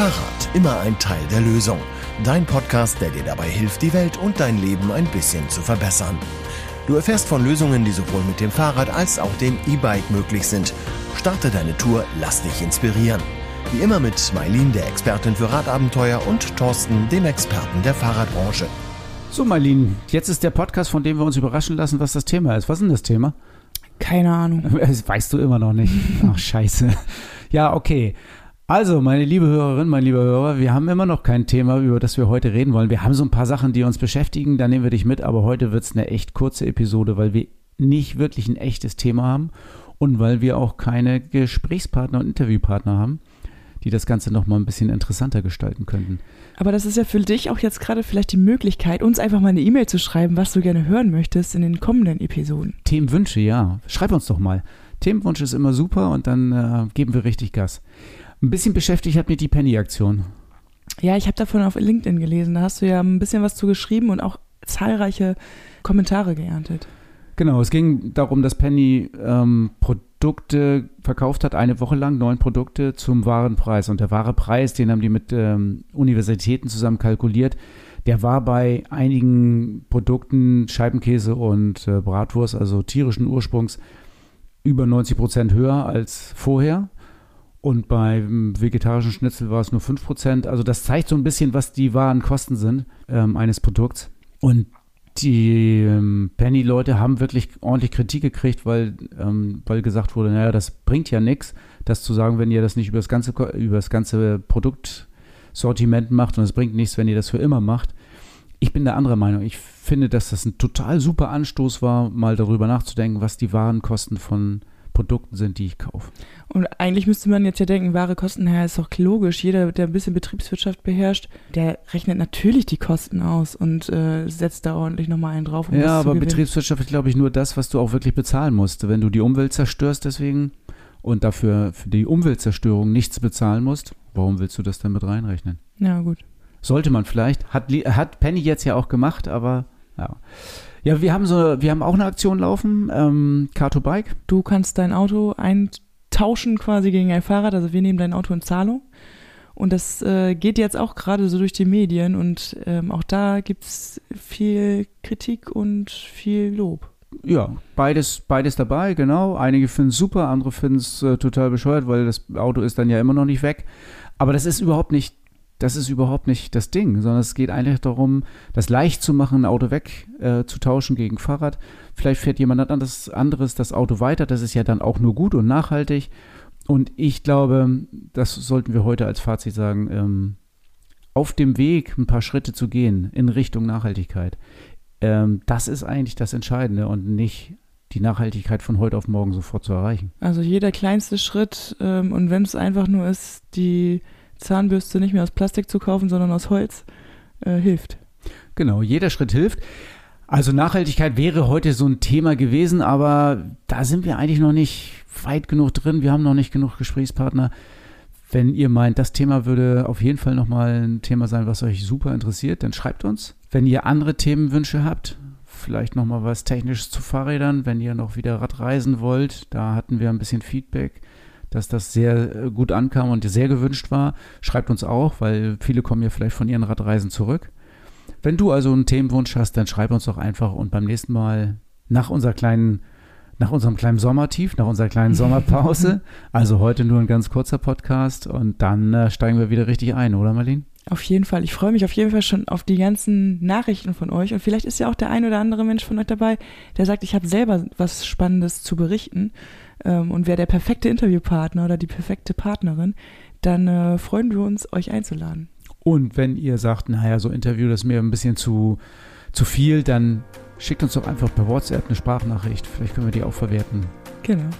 Fahrrad, immer ein Teil der Lösung. Dein Podcast, der dir dabei hilft, die Welt und dein Leben ein bisschen zu verbessern. Du erfährst von Lösungen, die sowohl mit dem Fahrrad als auch dem E-Bike möglich sind. Starte deine Tour, lass dich inspirieren. Wie immer mit Mailin, der Expertin für Radabenteuer, und Thorsten, dem Experten der Fahrradbranche. So, Marlene, jetzt ist der Podcast, von dem wir uns überraschen lassen, was das Thema ist. Was ist denn das Thema? Keine Ahnung. Das weißt du immer noch nicht. Ach, scheiße. Ja, okay. Also, meine liebe Hörerin, mein lieber Hörer, wir haben immer noch kein Thema, über das wir heute reden wollen. Wir haben so ein paar Sachen, die uns beschäftigen, da nehmen wir dich mit, aber heute wird es eine echt kurze Episode, weil wir nicht wirklich ein echtes Thema haben und weil wir auch keine Gesprächspartner und Interviewpartner haben, die das Ganze nochmal ein bisschen interessanter gestalten könnten. Aber das ist ja für dich auch jetzt gerade vielleicht die Möglichkeit, uns einfach mal eine E-Mail zu schreiben, was du gerne hören möchtest in den kommenden Episoden. Themenwünsche, ja. Schreib uns doch mal. Themenwunsch ist immer super und dann äh, geben wir richtig Gas. Ein bisschen beschäftigt hat mich die Penny-Aktion. Ja, ich habe davon auf LinkedIn gelesen. Da hast du ja ein bisschen was zu geschrieben und auch zahlreiche Kommentare geerntet. Genau, es ging darum, dass Penny ähm, Produkte verkauft hat, eine Woche lang, neun Produkte zum wahren Preis. Und der wahre Preis, den haben die mit ähm, Universitäten zusammen kalkuliert, der war bei einigen Produkten, Scheibenkäse und äh, Bratwurst, also tierischen Ursprungs, über 90 Prozent höher als vorher. Und beim vegetarischen Schnitzel war es nur 5%. Also das zeigt so ein bisschen, was die wahren Kosten sind ähm, eines Produkts. Und die ähm, Penny-Leute haben wirklich ordentlich Kritik gekriegt, weil, ähm, weil gesagt wurde, naja, das bringt ja nichts, das zu sagen, wenn ihr das nicht über das ganze, über das ganze Produktsortiment macht und es bringt nichts, wenn ihr das für immer macht. Ich bin der anderer Meinung. Ich finde, dass das ein total super Anstoß war, mal darüber nachzudenken, was die wahren Kosten von Produkten sind, die ich kaufe. Und eigentlich müsste man jetzt ja denken, wahre Kosten, naja, ist doch logisch. Jeder, der ein bisschen Betriebswirtschaft beherrscht, der rechnet natürlich die Kosten aus und äh, setzt da ordentlich nochmal einen drauf. Um ja, aber Betriebswirtschaft ist, glaube ich, nur das, was du auch wirklich bezahlen musst. Wenn du die Umwelt zerstörst deswegen und dafür für die Umweltzerstörung nichts bezahlen musst, warum willst du das dann mit reinrechnen? Ja, gut. Sollte man vielleicht. Hat, hat Penny jetzt ja auch gemacht, aber ja. Ja, wir haben so, wir haben auch eine Aktion laufen, ähm, Car Bike. Du kannst dein Auto eintauschen quasi gegen ein Fahrrad, also wir nehmen dein Auto in Zahlung. Und das äh, geht jetzt auch gerade so durch die Medien und ähm, auch da gibt es viel Kritik und viel Lob. Ja, beides, beides dabei, genau. Einige finden es super, andere finden es äh, total bescheuert, weil das Auto ist dann ja immer noch nicht weg. Aber das ist überhaupt nicht das ist überhaupt nicht das Ding, sondern es geht eigentlich darum, das leicht zu machen, ein Auto wegzutauschen äh, gegen Fahrrad. Vielleicht fährt jemand anderes, anderes das Auto weiter, das ist ja dann auch nur gut und nachhaltig. Und ich glaube, das sollten wir heute als Fazit sagen, ähm, auf dem Weg ein paar Schritte zu gehen in Richtung Nachhaltigkeit. Ähm, das ist eigentlich das Entscheidende und nicht die Nachhaltigkeit von heute auf morgen sofort zu erreichen. Also jeder kleinste Schritt ähm, und wenn es einfach nur ist, die Zahnbürste nicht mehr aus Plastik zu kaufen, sondern aus Holz, äh, hilft. Genau, jeder Schritt hilft. Also Nachhaltigkeit wäre heute so ein Thema gewesen, aber da sind wir eigentlich noch nicht weit genug drin. Wir haben noch nicht genug Gesprächspartner. Wenn ihr meint, das Thema würde auf jeden Fall nochmal ein Thema sein, was euch super interessiert, dann schreibt uns. Wenn ihr andere Themenwünsche habt, vielleicht nochmal was Technisches zu Fahrrädern, wenn ihr noch wieder Radreisen wollt, da hatten wir ein bisschen Feedback dass das sehr äh, gut ankam und sehr gewünscht war. Schreibt uns auch, weil viele kommen ja vielleicht von ihren Radreisen zurück. Wenn du also einen Themenwunsch hast, dann schreib uns doch einfach und beim nächsten Mal nach unserer kleinen nach unserem kleinen Sommertief, nach unserer kleinen Sommerpause. also heute nur ein ganz kurzer Podcast und dann äh, steigen wir wieder richtig ein, oder Marlene? Auf jeden Fall. Ich freue mich auf jeden Fall schon auf die ganzen Nachrichten von euch. Und vielleicht ist ja auch der ein oder andere Mensch von euch dabei, der sagt, ich habe selber was Spannendes zu berichten ähm, und wäre der perfekte Interviewpartner oder die perfekte Partnerin, dann äh, freuen wir uns, euch einzuladen. Und wenn ihr sagt, naja, so Interview, das ist mir ein bisschen zu, zu viel, dann schickt uns doch einfach per WhatsApp eine Sprachnachricht. Vielleicht können wir die auch verwerten. Genau.